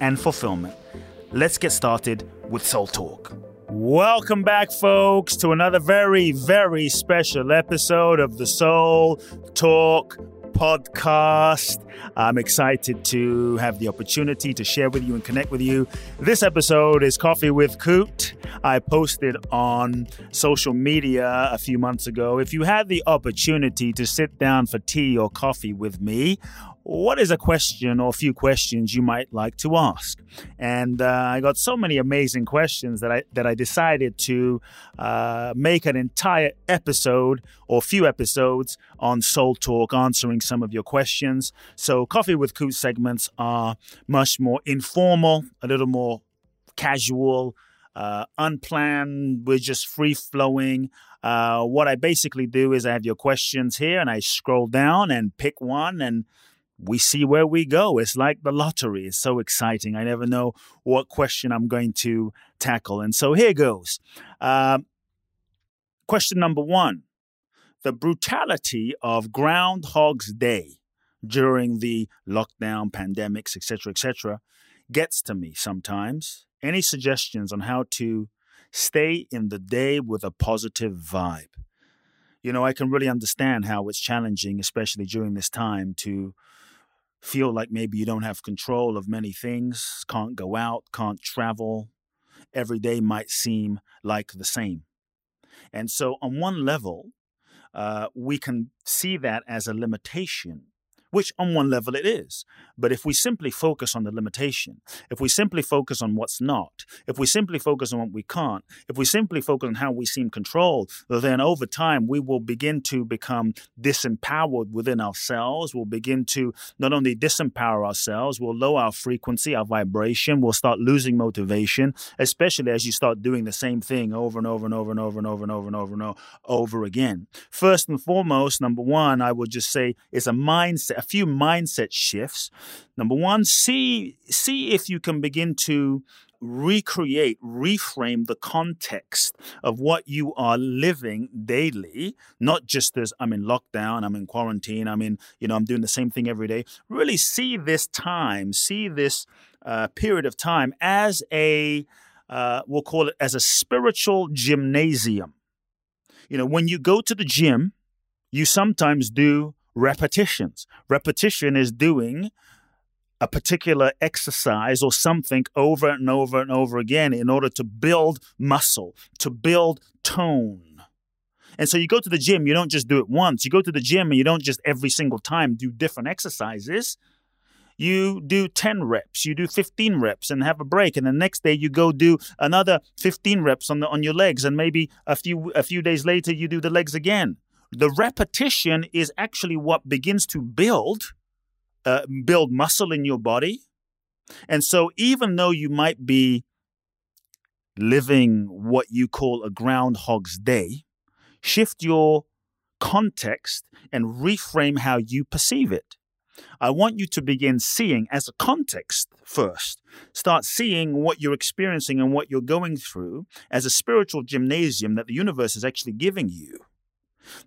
and fulfillment. Let's get started with Soul Talk. Welcome back, folks, to another very, very special episode of the Soul Talk podcast. I'm excited to have the opportunity to share with you and connect with you. This episode is Coffee with Kute. I posted on social media a few months ago. If you had the opportunity to sit down for tea or coffee with me what is a question or a few questions you might like to ask? And uh, I got so many amazing questions that I that I decided to uh, make an entire episode or few episodes on Soul Talk, answering some of your questions. So, Coffee with Kute segments are much more informal, a little more casual, uh, unplanned. We're just free flowing. Uh, what I basically do is I have your questions here, and I scroll down and pick one and we see where we go. It's like the lottery. It's so exciting. I never know what question I'm going to tackle. And so here goes. Uh, question number one The brutality of Groundhog's Day during the lockdown, pandemics, etc., etc., gets to me sometimes. Any suggestions on how to stay in the day with a positive vibe? You know, I can really understand how it's challenging, especially during this time, to feel like maybe you don't have control of many things, can't go out, can't travel. Every day might seem like the same. And so, on one level, uh, we can see that as a limitation which on one level it is. But if we simply focus on the limitation, if we simply focus on what's not, if we simply focus on what we can't, if we simply focus on how we seem controlled, then over time we will begin to become disempowered within ourselves. We'll begin to not only disempower ourselves, we'll lower our frequency, our vibration, we'll start losing motivation, especially as you start doing the same thing over and over and over and over and over and over and over and over, and over again. First and foremost, number one, I would just say is a mindset a few mindset shifts. Number one, see see if you can begin to recreate, reframe the context of what you are living daily, not just as I'm in lockdown, I'm in quarantine, I'm in, you know, I'm doing the same thing every day. Really see this time, see this uh, period of time as a, uh, we'll call it as a spiritual gymnasium. You know, when you go to the gym, you sometimes do repetitions. Repetition is doing a particular exercise or something over and over and over again in order to build muscle, to build tone. And so you go to the gym, you don't just do it once. You go to the gym and you don't just every single time do different exercises. You do 10 reps, you do 15 reps and have a break and the next day you go do another 15 reps on the on your legs and maybe a few a few days later you do the legs again the repetition is actually what begins to build uh, build muscle in your body. And so even though you might be living what you call a groundhog's day shift your context and reframe how you perceive it. I want you to begin seeing as a context first. Start seeing what you're experiencing and what you're going through as a spiritual gymnasium that the universe is actually giving you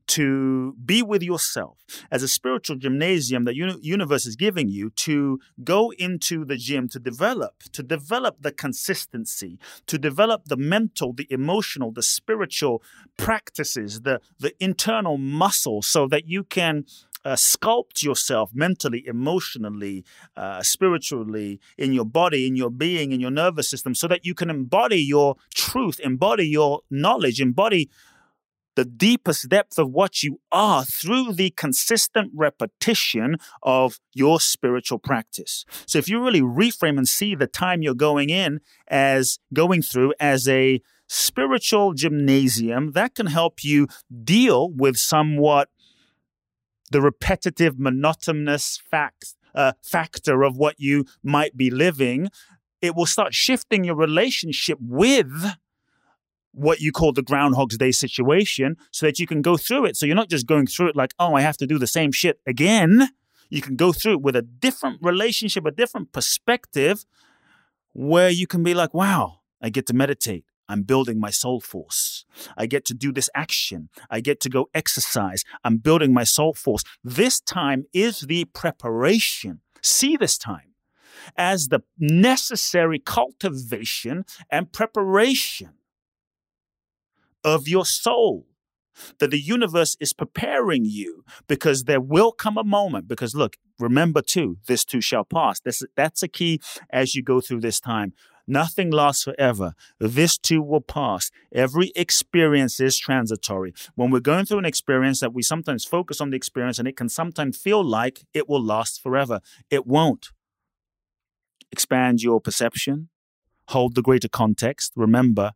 to be with yourself as a spiritual gymnasium that uni- universe is giving you to go into the gym to develop to develop the consistency to develop the mental the emotional the spiritual practices the the internal muscle so that you can uh, sculpt yourself mentally, emotionally, uh, spiritually, in your body, in your being, in your nervous system, so that you can embody your truth, embody your knowledge, embody the deepest depth of what you are through the consistent repetition of your spiritual practice. So if you really reframe and see the time you're going in as going through as a spiritual gymnasium, that can help you deal with somewhat the repetitive, monotonous fact, uh, factor of what you might be living. It will start shifting your relationship with what you call the Groundhog's Day situation so that you can go through it. So you're not just going through it like, oh, I have to do the same shit again. You can go through it with a different relationship, a different perspective where you can be like, wow, I get to meditate. I'm building my soul force. I get to do this action. I get to go exercise. I'm building my soul force. This time is the preparation. See this time as the necessary cultivation and preparation of your soul that the universe is preparing you because there will come a moment because look remember too this too shall pass. This, that's a key as you go through this time. Nothing lasts forever. This too will pass. Every experience is transitory. When we're going through an experience that we sometimes focus on the experience and it can sometimes feel like it will last forever it won't. Expand your perception. Hold the greater context. Remember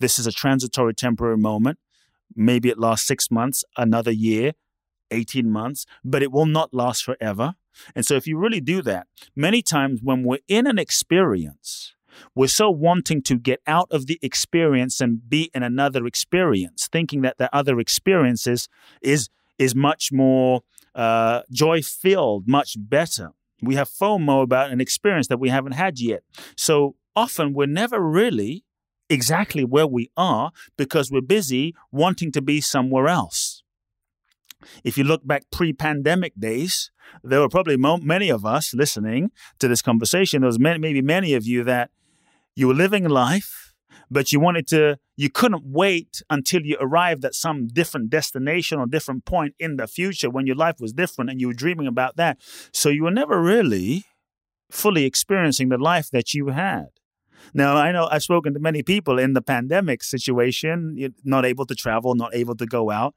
this is a transitory temporary moment. Maybe it lasts six months, another year, 18 months, but it will not last forever. And so, if you really do that, many times when we're in an experience, we're so wanting to get out of the experience and be in another experience, thinking that the other experiences is is much more uh, joy filled, much better. We have FOMO about an experience that we haven't had yet. So often we're never really exactly where we are because we're busy wanting to be somewhere else. If you look back pre pandemic days, there were probably mo- many of us listening to this conversation. There was many, maybe many of you that you were living life, but you wanted to, you couldn't wait until you arrived at some different destination or different point in the future when your life was different and you were dreaming about that. So you were never really fully experiencing the life that you had. Now, I know I've spoken to many people in the pandemic situation, not able to travel, not able to go out,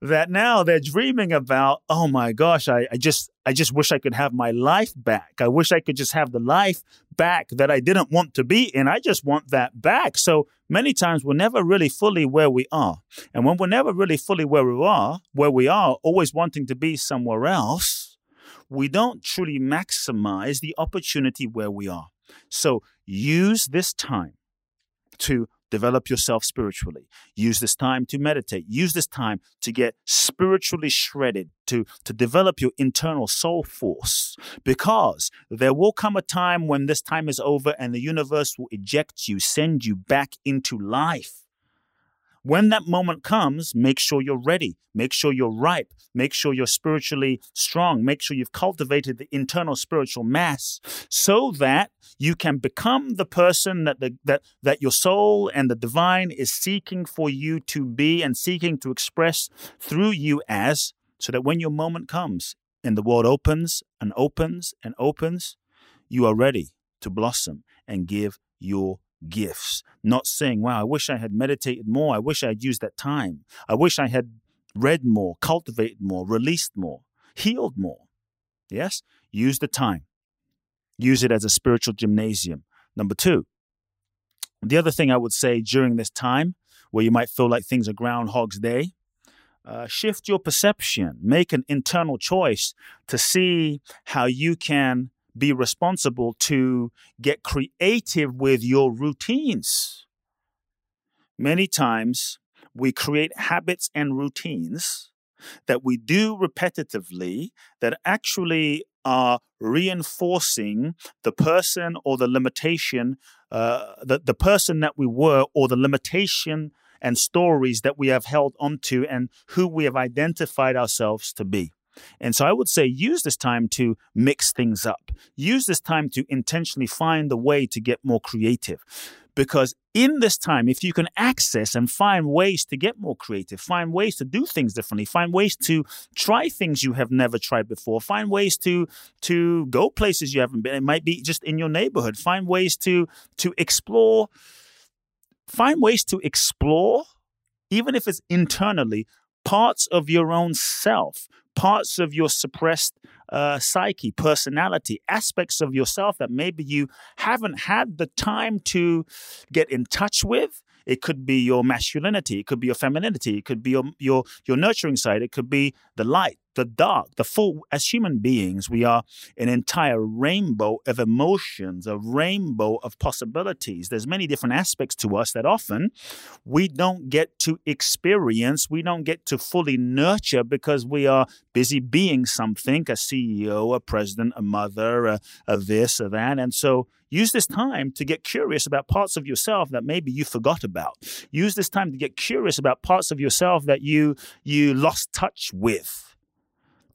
that now they're dreaming about, oh my gosh, I, I just I just wish I could have my life back. I wish I could just have the life back that I didn't want to be in. I just want that back. So many times we're never really fully where we are. And when we're never really fully where we are, where we are, always wanting to be somewhere else, we don't truly maximize the opportunity where we are. So use this time to develop yourself spiritually. Use this time to meditate. Use this time to get spiritually shredded, to, to develop your internal soul force. Because there will come a time when this time is over and the universe will eject you, send you back into life. When that moment comes, make sure you're ready. Make sure you're ripe. Make sure you're spiritually strong. Make sure you've cultivated the internal spiritual mass so that you can become the person that the, that that your soul and the divine is seeking for you to be and seeking to express through you as so that when your moment comes and the world opens and opens and opens, you are ready to blossom and give your gifts, not saying, wow, I wish I had meditated more. I wish I had used that time. I wish I had read more, cultivated more, released more, healed more. Yes? Use the time. Use it as a spiritual gymnasium. Number two, the other thing I would say during this time where you might feel like things are Groundhog's Day, uh, shift your perception. Make an internal choice to see how you can be responsible to get creative with your routines. Many times we create habits and routines that we do repetitively that actually are reinforcing the person or the limitation, uh, the, the person that we were or the limitation and stories that we have held onto and who we have identified ourselves to be. And so I would say use this time to mix things up. Use this time to intentionally find a way to get more creative. Because in this time, if you can access and find ways to get more creative, find ways to do things differently, find ways to try things you have never tried before, find ways to to go places you haven't been. It might be just in your neighborhood. Find ways to to explore. Find ways to explore even if it's internally, parts of your own self, parts of your suppressed uh, psyche, personality, aspects of yourself that maybe you haven't had the time to get in touch with. It could be your masculinity, it could be your femininity, it could be your your your nurturing side, it could be the light, the dark, the full. As human beings, we are an entire rainbow of emotions, a rainbow of possibilities. There's many different aspects to us that often we don't get to experience, we don't get to fully nurture because we are busy being something a CEO, a president, a mother, a, a this, a that. And so use this time to get curious about parts of yourself that maybe you forgot about. Use this time to get curious about parts of yourself that you you lost touch with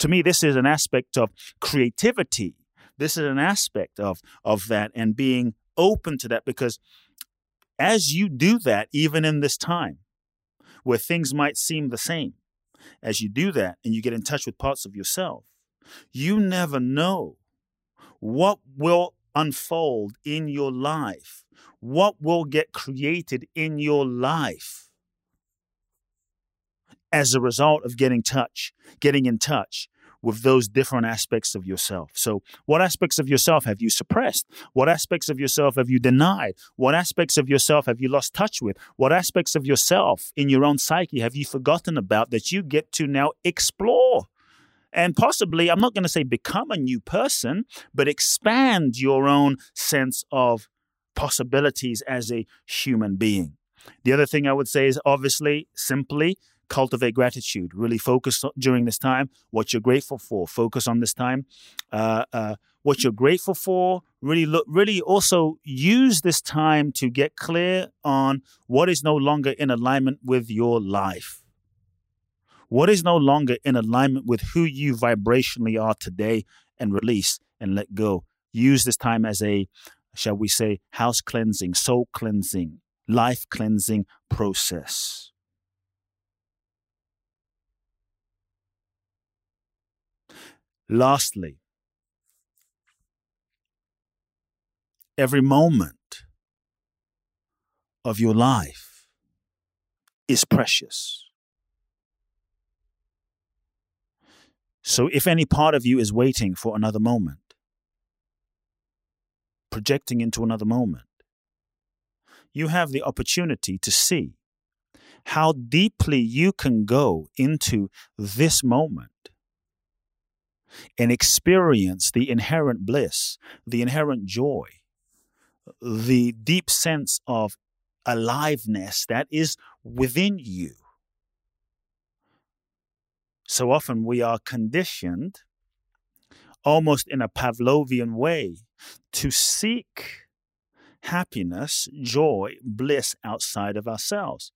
to me, this is an aspect of creativity. This is an aspect of, of that and being open to that because as you do that, even in this time where things might seem the same, as you do that and you get in touch with parts of yourself, you never know what will unfold in your life, what will get created in your life as a result of getting touch, getting in touch with those different aspects of yourself. So, what aspects of yourself have you suppressed? What aspects of yourself have you denied? What aspects of yourself have you lost touch with? What aspects of yourself in your own psyche have you forgotten about that you get to now explore? And possibly, I'm not going to say become a new person, but expand your own sense of possibilities as a human being. The other thing I would say is obviously simply cultivate gratitude. Really focus during this time what you're grateful for. Focus on this time uh, uh, what you're grateful for. Really look. Really also use this time to get clear on what is no longer in alignment with your life. What is no longer in alignment with who you vibrationally are today, and release and let go. Use this time as a, shall we say, house cleansing, soul cleansing, life cleansing process. Lastly, every moment of your life is precious. So, if any part of you is waiting for another moment, projecting into another moment, you have the opportunity to see how deeply you can go into this moment and experience the inherent bliss, the inherent joy, the deep sense of aliveness that is within you. So often we are conditioned, almost in a Pavlovian way, to seek happiness, joy, bliss outside of ourselves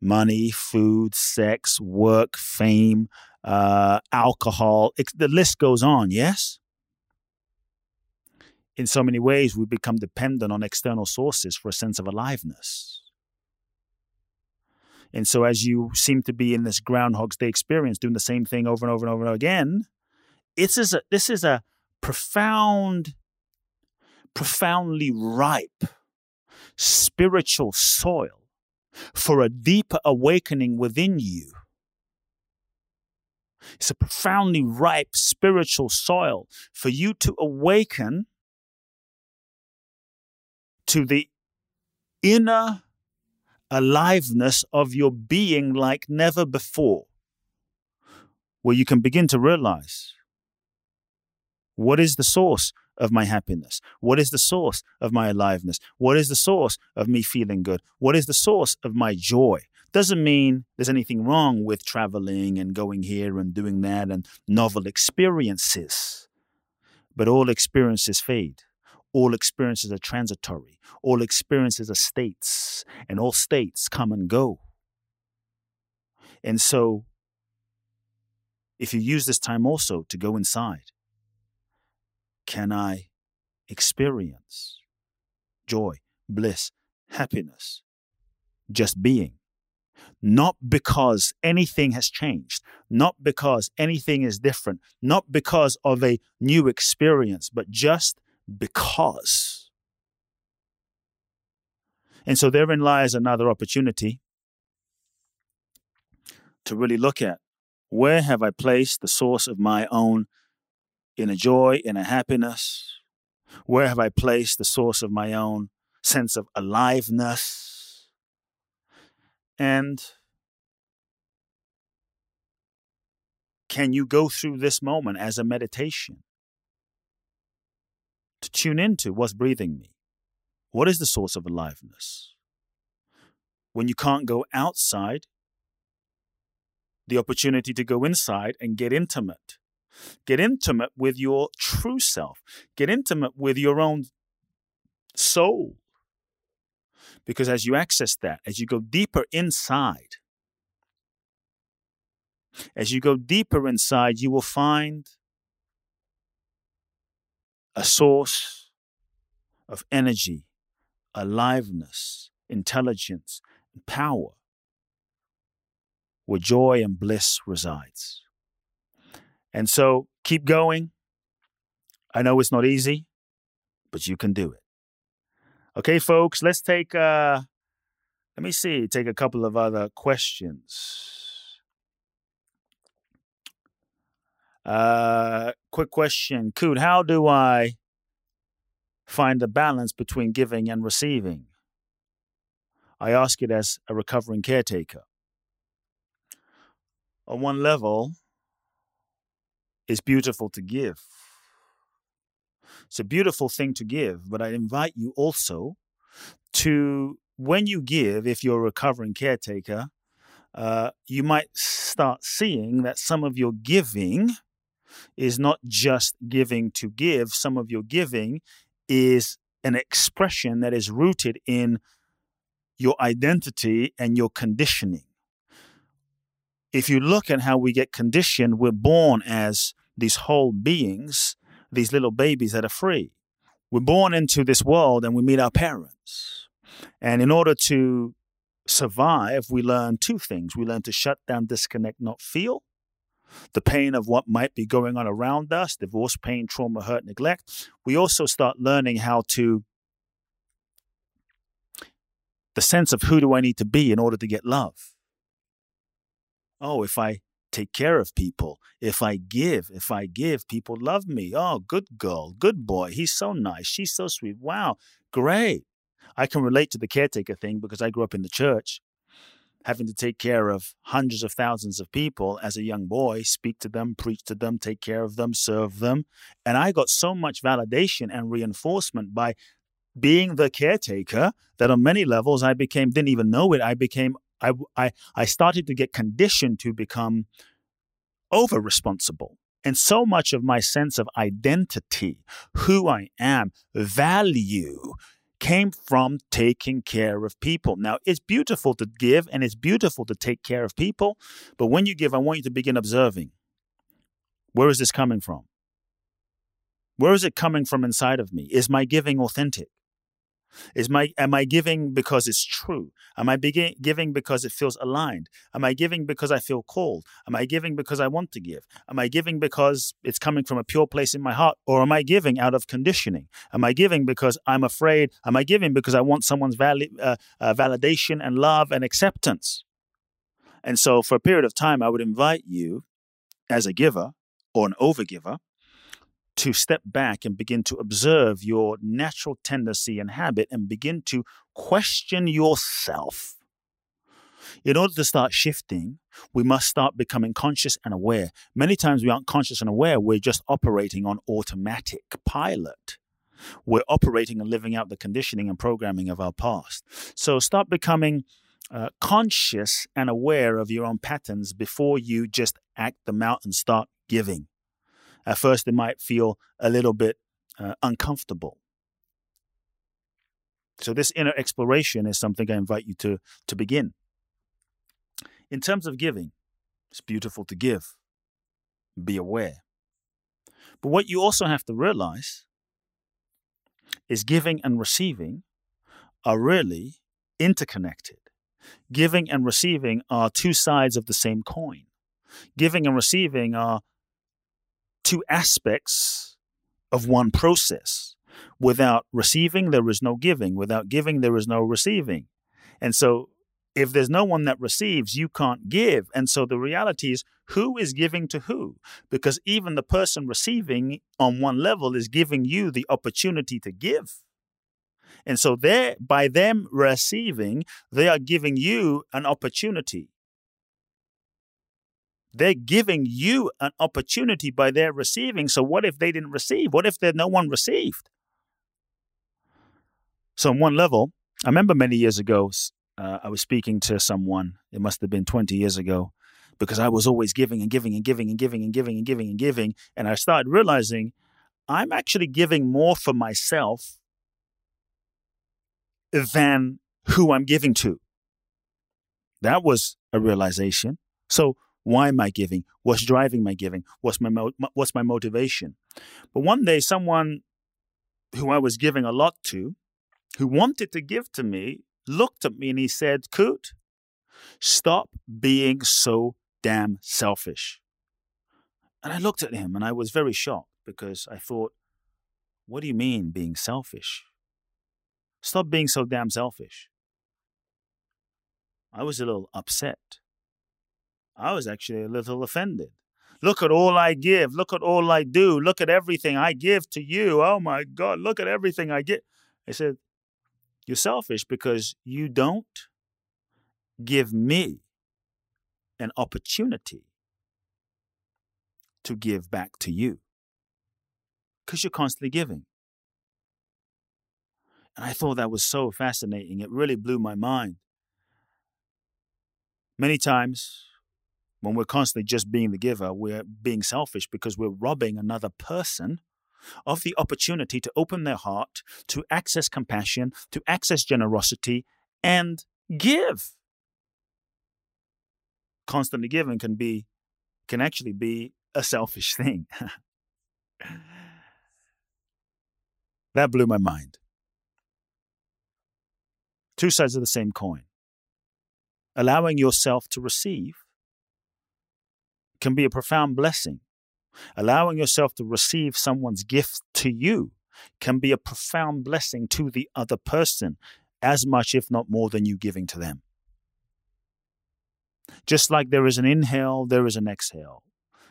money, food, sex, work, fame, uh, alcohol. It, the list goes on, yes? In so many ways, we become dependent on external sources for a sense of aliveness. And so, as you seem to be in this Groundhog's Day experience, doing the same thing over and over and over again, it's a, this is a profound, profoundly ripe spiritual soil for a deeper awakening within you. It's a profoundly ripe spiritual soil for you to awaken to the inner aliveness of your being like never before, where you can begin to realize what is the source of my happiness? What is the source of my aliveness? What is the source of me feeling good? What is the source of my joy? Doesn't mean there's anything wrong with traveling and going here and doing that and novel experiences. But all experiences fade. All experiences are transitory. All experiences are states, and all states come and go. And so, if you use this time also to go inside, can I experience joy, bliss, happiness, just being? Not because anything has changed, not because anything is different, not because of a new experience, but just because. And so therein lies another opportunity to really look at where have I placed the source of my own inner joy, in a happiness? Where have I placed the source of my own sense of aliveness? And can you go through this moment as a meditation to tune into what's breathing me? What is the source of aliveness? When you can't go outside, the opportunity to go inside and get intimate. Get intimate with your true self. Get intimate with your own soul. Because as you access that, as you go deeper inside, as you go deeper inside, you will find a source of energy, aliveness, intelligence, and power where joy and bliss resides. And so keep going. I know it's not easy, but you can do it. Okay, folks, let's take uh let me see, take a couple of other questions. Uh quick question. Kute, how do I find the balance between giving and receiving? I ask it as a recovering caretaker on one level, it's beautiful to give. It's a beautiful thing to give, but I invite you also to, when you give, if you're a recovering caretaker, uh, you might start seeing that some of your giving is not just giving to give, some of your giving is an expression that is rooted in your identity and your conditioning if you look at how we get conditioned, we're born as these whole beings, these little babies that are free. We're born into this world and we meet our parents. And in order to survive, we learn two things. We learn to shut down, disconnect, not feel the pain of what might be going on around us divorce, pain, trauma, hurt, neglect. We also start learning how to, the sense of who do I need to be in order to get love oh, if I take care of people, if I give, if I give, people love me. Oh, good girl, good boy. He's so nice. She's so sweet. Wow, great. I can relate to the caretaker thing because I grew up in the church, having to take care of hundreds of thousands of people as a young boy, speak to them, preach to them, take care of them, serve them. And I got so much validation and reinforcement by being the caretaker that on many levels I became, didn't even know it, I became I, I, I started to get conditioned to become over responsible. And so much of my sense of identity, who I am, value, came from taking care of people. Now, it's beautiful to give and it's beautiful to take care of people. But when you give, I want you to begin observing where is this coming from? Where is it coming from inside of me? Is my giving authentic? Is my am I giving because it's true? Am I begin, giving because it feels aligned? Am I giving because I feel called? Am I giving because I want to give? Am I giving because it's coming from a pure place in my heart, or am I giving out of conditioning? Am I giving because I'm afraid? Am I giving because I want someone's vali- uh, uh, validation and love and acceptance? And so, for a period of time, I would invite you, as a giver or an overgiver, to step back and begin to observe your natural tendency and habit and begin to question yourself. In order to start shifting, we must start becoming conscious and aware. Many times we aren't conscious and aware, we're just operating on automatic pilot. We're operating and living out the conditioning and programming of our past. So start becoming uh, conscious and aware of your own patterns before you just act them out and start giving. At first, it might feel a little bit uh, uncomfortable. So, this inner exploration is something I invite you to, to begin. In terms of giving, it's beautiful to give, be aware. But what you also have to realize is giving and receiving are really interconnected. Giving and receiving are two sides of the same coin. Giving and receiving are two aspects of one process. Without receiving, there is no giving. Without giving, there is no receiving. And so if there's no one that receives, you can't give. And so the reality is who is giving to who? Because even the person receiving on one level is giving you the opportunity to give. And so by them receiving, they are giving you an opportunity. They're giving you an opportunity by their receiving. So what if they didn't receive? What if there no one received? So on one level, I remember many years ago, uh, I was speaking to someone. It must have been 20 years ago, because I was always giving and giving and giving and giving and giving and giving and giving. And I started realizing I'm actually giving more for myself than who I'm giving to. That was a realization. So why am I giving? What's driving my giving? What's my mo- what's my motivation? But one day, someone who I was giving a lot to, who wanted to give to me, looked at me and he said, "Kute, stop being so damn selfish." And I looked at him and I was very shocked because I thought, "What do you mean being selfish?" Stop being so damn selfish. I was a little upset. I was actually a little offended. Look at all I give. Look at all I do. Look at everything I give to you. Oh my God, look at everything I get. I said, You're selfish because you don't give me an opportunity to give back to you because you're constantly giving. And I thought that was so fascinating. It really blew my mind. Many times, when we're constantly just being the giver, we're being selfish because we're robbing another person of the opportunity to open their heart, to access compassion, to access generosity, and give. Constantly giving can be, can actually be a selfish thing. that blew my mind. Two sides of the same coin. Allowing yourself to receive can be a profound blessing. Allowing yourself to receive someone's gift to you can be a profound blessing to the other person, as much, if not more, than you giving to them. Just like there is an inhale, there is an exhale.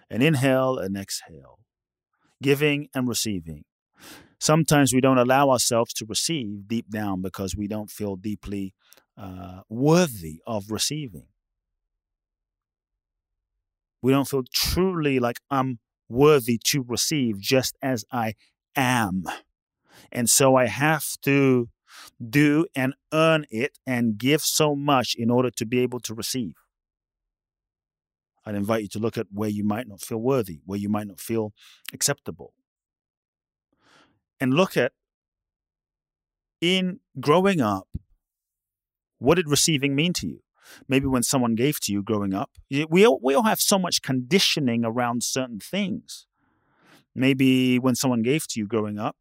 An inhale, an exhale. Giving and receiving. Sometimes we don't allow ourselves to receive deep down because we don't feel deeply uh, worthy of receiving. We don't feel truly like I'm worthy to receive just as I am. And so I have to do and earn it and give so much in order to be able to receive. I'd invite you to look at where you might not feel worthy, where you might not feel acceptable and look at in growing up, what did receiving mean to you? Maybe when someone gave to you growing up, we all, we all have so much conditioning around certain things. Maybe when someone gave to you growing up,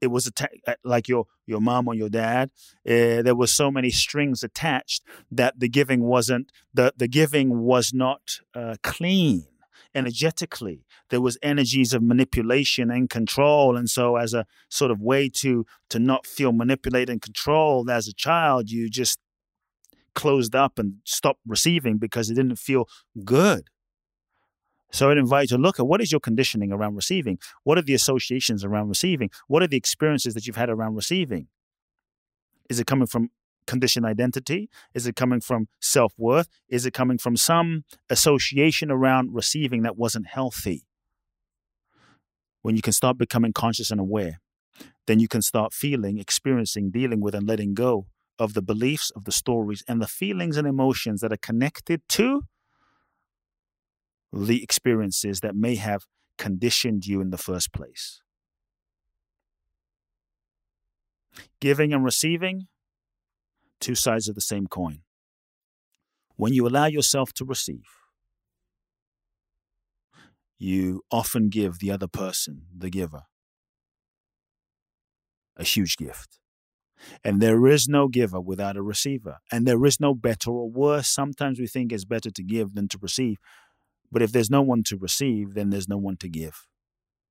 it was atta- like your your mom or your dad. Uh, there were so many strings attached that the giving wasn't the the giving was not uh, clean energetically. There was energies of manipulation and control. And so as a sort of way to to not feel manipulated and controlled as a child, you just closed up and stopped receiving because it didn't feel good. So I'd invite you to look at what is your conditioning around receiving? What are the associations around receiving? What are the experiences that you've had around receiving? Is it coming from conditioned identity? Is it coming from self worth? Is it coming from some association around receiving that wasn't healthy? When you can start becoming conscious and aware, then you can start feeling, experiencing, dealing with, and letting go of the beliefs, of the stories, and the feelings and emotions that are connected to the experiences that may have conditioned you in the first place. Giving and receiving two sides of the same coin. When you allow yourself to receive, you often give the other person, the giver, a huge gift. And there is no giver without a receiver. And there is no better or worse. Sometimes we think it's better to give than to receive. But if there's no one to receive, then there's no one to give.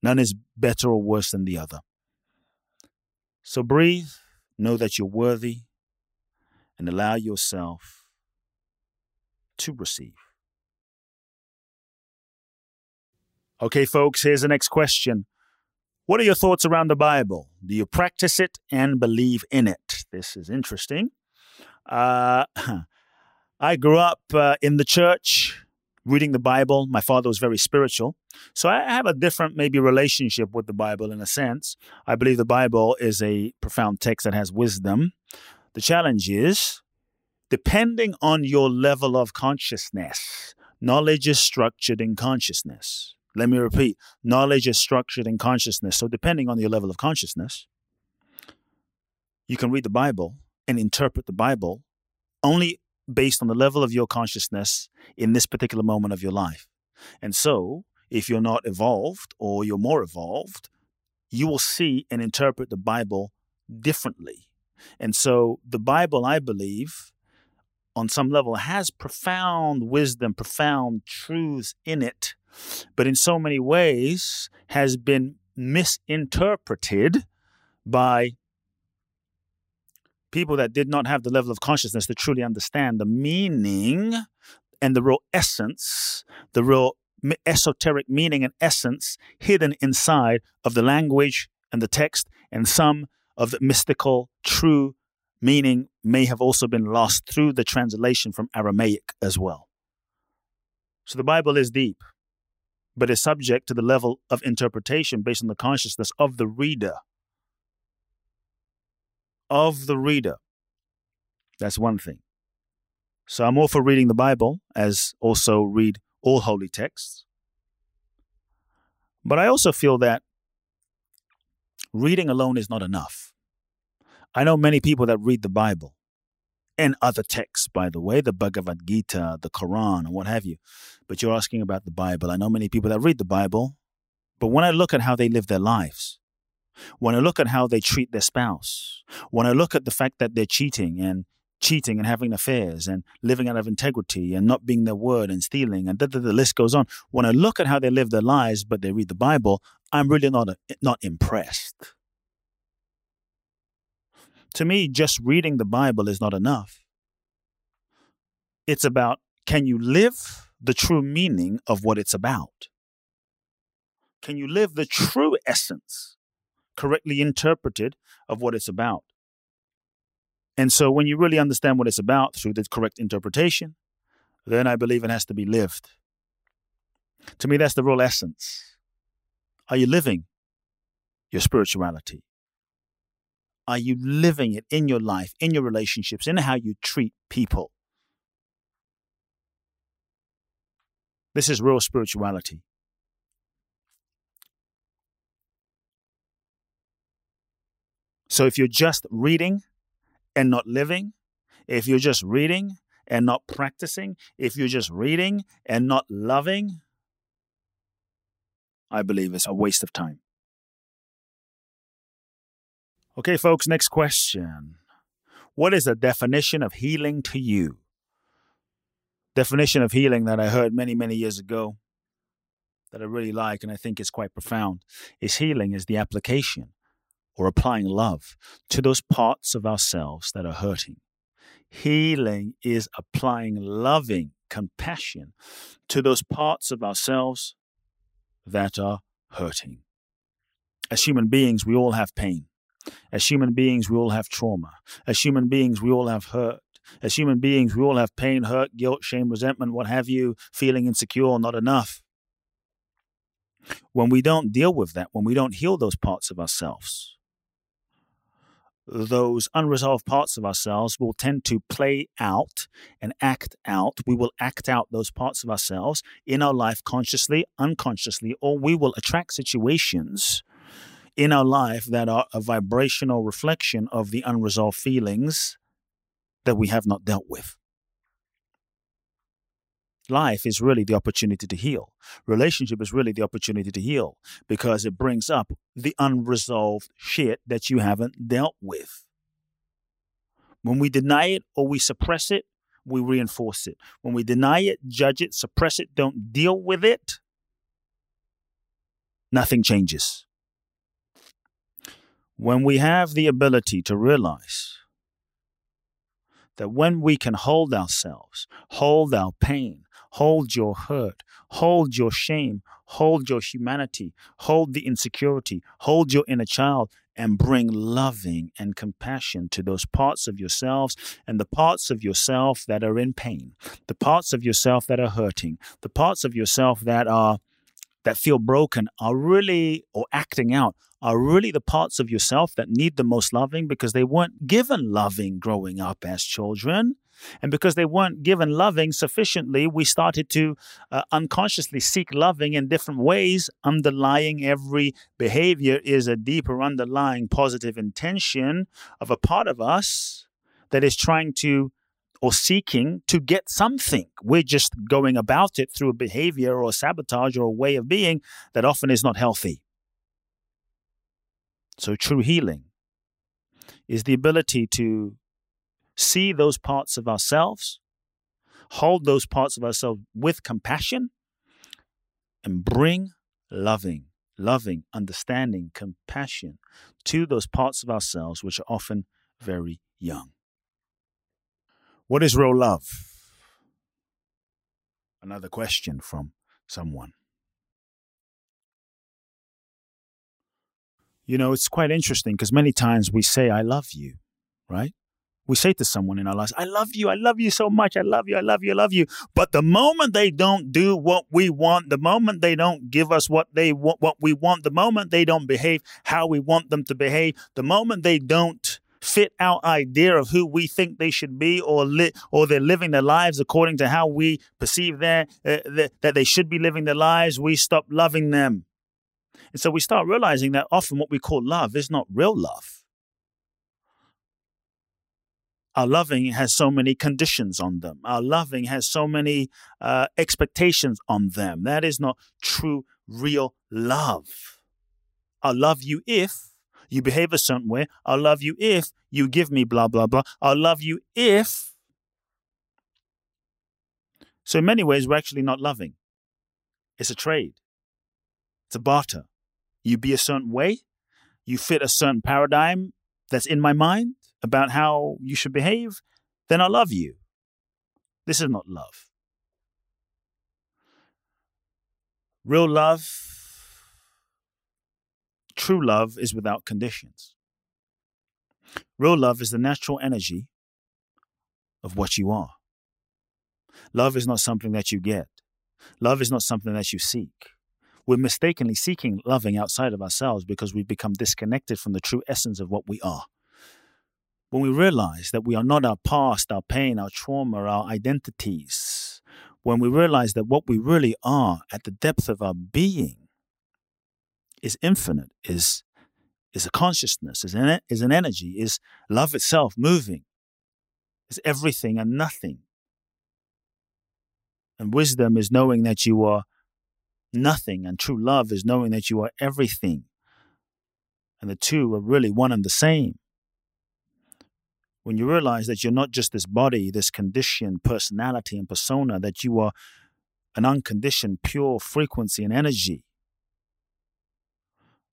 None is better or worse than the other. So breathe, know that you're worthy, and allow yourself to receive. Okay, folks, here's the next question. What are your thoughts around the Bible? Do you practice it and believe in it? This is interesting. Uh, I grew up uh, in the church reading the Bible. My father was very spiritual. So I have a different, maybe, relationship with the Bible in a sense. I believe the Bible is a profound text that has wisdom. The challenge is depending on your level of consciousness, knowledge is structured in consciousness. Let me repeat knowledge is structured in consciousness. So, depending on your level of consciousness, you can read the Bible and interpret the Bible only based on the level of your consciousness in this particular moment of your life. And so, if you're not evolved or you're more evolved, you will see and interpret the Bible differently. And so, the Bible, I believe, on some level, has profound wisdom, profound truths in it, but in so many ways has been misinterpreted by people that did not have the level of consciousness to truly understand the meaning and the real essence, the real esoteric meaning and essence hidden inside of the language and the text, and some of the mystical, true meaning may have also been lost through the translation from Aramaic as well. So the Bible is deep, but is subject to the level of interpretation based on the consciousness of the reader of the reader. That's one thing. So I'm all for reading the Bible, as also read all holy texts. But I also feel that reading alone is not enough. I know many people that read the Bible and other texts, by the way, the Bhagavad Gita, the Quran, and what have you. But you're asking about the Bible. I know many people that read the Bible, but when I look at how they live their lives, when I look at how they treat their spouse, when I look at the fact that they're cheating and cheating and having affairs and living out of integrity and not being their word and stealing and the, the, the list goes on. When I look at how they live their lives, but they read the Bible, I'm really not not impressed. To me, just reading the Bible is not enough. It's about can you live the true meaning of what it's about? Can you live the true essence correctly interpreted of what it's about. And so when you really understand what it's about through the correct interpretation, then I believe it has to be lived. To me, that's the real essence. Are you living your spirituality? Are you living it in your life, in your relationships, in how you treat people? This is real spirituality. So if you're just reading and not living, if you're just reading and not practicing, if you're just reading and not loving, I believe it's a waste of time. Okay, folks, next question. What is the definition of healing to you? Definition of healing that I heard many, many years ago that I really like and I think is quite profound is healing is the application or applying love to those parts of ourselves that are hurting. Healing is applying loving compassion to those parts of ourselves that are hurting. As human beings, we all have pain. As human beings, we all have trauma. As human beings, we all have hurt. As human beings, we all have pain, hurt, guilt, shame, resentment, what have you, feeling insecure, not enough. When we don't deal with that, when we don't heal those parts of ourselves, those unresolved parts of ourselves will tend to play out and act out. We will act out those parts of ourselves in our life consciously, unconsciously, or we will attract situations in our life that are a vibrational reflection of the unresolved feelings that we have not dealt with. Life is really the opportunity to heal. Relationship is really the opportunity to heal because it brings up the unresolved shit that you haven't dealt with. When we deny it or we suppress it, we reinforce it. When we deny it, judge it, suppress it, don't deal with it, nothing changes. When we have the ability to realize that when we can hold ourselves, hold our pain, hold your hurt, hold your shame, hold your humanity, hold the insecurity, hold your inner child, and bring loving and compassion to those parts of yourselves and the parts of yourself that are in pain, the parts of yourself that are hurting, the parts of yourself that are that feel broken are really or acting out are really the parts of yourself that need the most loving because they weren't given loving growing up as children. And because they weren't given loving sufficiently, we started to uh, unconsciously seek loving in different ways. Underlying every behavior is a deeper underlying positive intention of a part of us that is trying to or seeking to get something. We're just going about it through a behavior or a sabotage or a way of being that often is not healthy. So, true healing is the ability to see those parts of ourselves, hold those parts of ourselves with compassion, and bring loving, loving, understanding, compassion to those parts of ourselves which are often very young. What is real love? Another question from someone. You know, it's quite interesting because many times we say, I love you, right? We say to someone in our lives, I love you, I love you so much, I love you, I love you, I love you. But the moment they don't do what we want, the moment they don't give us what they want, what we want, the moment they don't behave how we want them to behave, the moment they don't fit our idea of who we think they should be or li- or they're living their lives according to how we perceive their, uh, the, that they should be living their lives, we stop loving them. And so we start realizing that often what we call love is not real love. Our loving has so many conditions on them. Our loving has so many uh, expectations on them. That is not true, real love. I'll love you if you behave a certain way. I'll love you if you give me blah, blah, blah. I'll love you if. So, in many ways, we're actually not loving. It's a trade, it's a barter. You be a certain way, you fit a certain paradigm that's in my mind about how you should behave, then I love you. This is not love. Real love True love is without conditions. Real love is the natural energy of what you are. Love is not something that you get. Love is not something that you seek. We're mistakenly seeking loving outside of ourselves because we've become disconnected from the true essence of what we are. When we realize that we are not our past, our pain, our trauma, our identities, when we realize that what we really are at the depth of our being is infinite, is is a consciousness, is an, is an energy, is love itself moving, is everything and nothing. And wisdom is knowing that you are nothing, and true love is knowing that you are everything. And the two are really one and the same. When you realize that you're not just this body, this condition, personality, and persona, that you are an unconditioned, pure frequency and energy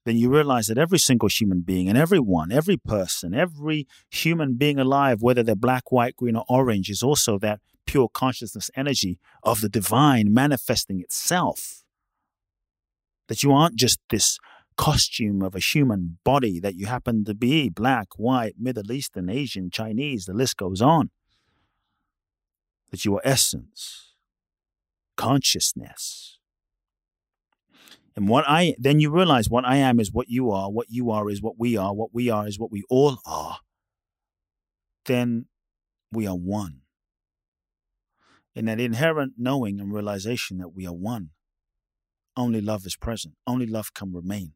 then you realize that every single human being and everyone, every person, every human being alive, whether they're black, white, green, or orange, is also that pure consciousness energy of the divine manifesting itself. That you aren't just this costume of a human body that you happen to be black, white, Middle Eastern, Asian, Chinese, the list goes on. That you are essence, consciousness, and what I then you realize what I am is what you are, what you are is what we are, what we are is what we all are. Then we are one. In that inherent knowing and realization that we are one, only love is present, only love can remain.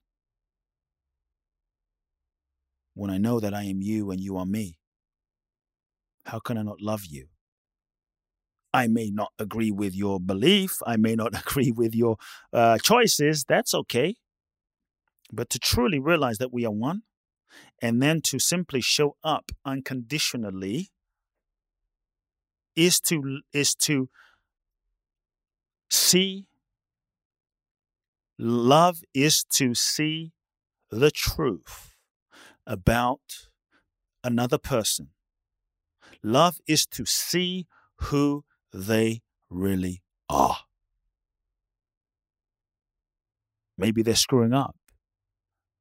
When I know that I am you and you are me, how can I not love you? I may not agree with your belief. I may not agree with your uh, choices. That's okay. But to truly realize that we are one and then to simply show up unconditionally is to is to see love is to see the truth about another person Love is to see who they really are. Maybe they're screwing up.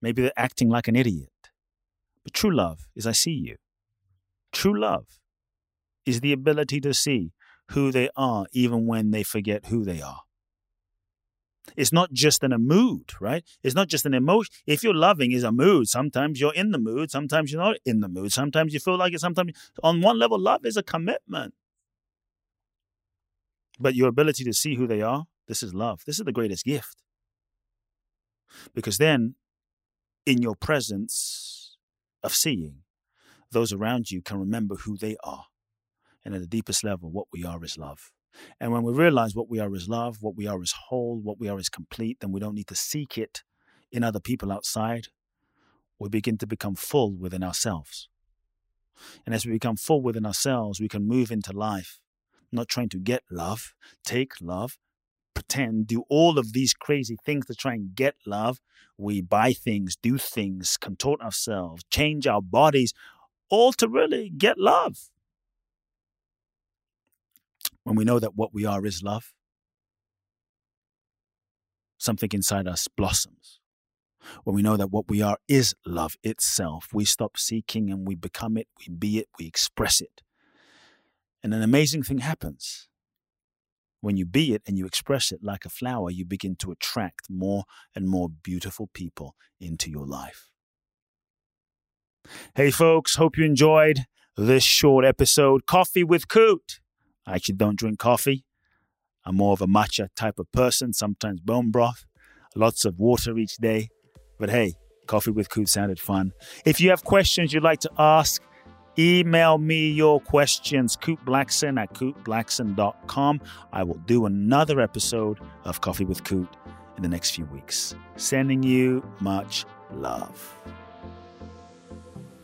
Maybe they're acting like an idiot. But true love is I see you. True love is the ability to see who they are even when they forget who they are. It's not just in a mood, right? It's not just an emotion. If you're loving is a mood, sometimes you're in the mood, sometimes you're not in the mood. Sometimes you feel like it, sometimes on one level love is a commitment. But your ability to see who they are, this is love. This is the greatest gift. Because then in your presence of seeing, those around you can remember who they are. And at the deepest level, what we are is love. And when we realize what we are is love, what we are is whole, what we are is complete, then we don't need to seek it in other people outside. We begin to become full within ourselves. And as we become full within ourselves, we can move into life, not trying to get love, take love, pretend, do all of these crazy things to try and get love. We buy things, do things, contort ourselves, change our bodies, all to really get love. When we know that what we are is love, something inside us blossoms. When we know that what we are is love itself, we stop seeking and we become it, we be it, we express it. And an amazing thing happens when you be it and you express it like a flower, you begin to attract more and more beautiful people into your life. Hey, folks, hope you enjoyed this short episode. Coffee with Kute. I actually don't drink coffee. I'm more of a matcha type of person, sometimes bone broth, lots of water each day. But hey, Coffee with Kute sounded fun. If you have questions you'd like to ask, Email me your questions, kuteblackson at kuteblackson.com. I will do another episode of Coffee with Kute in the next few weeks. Sending you much love.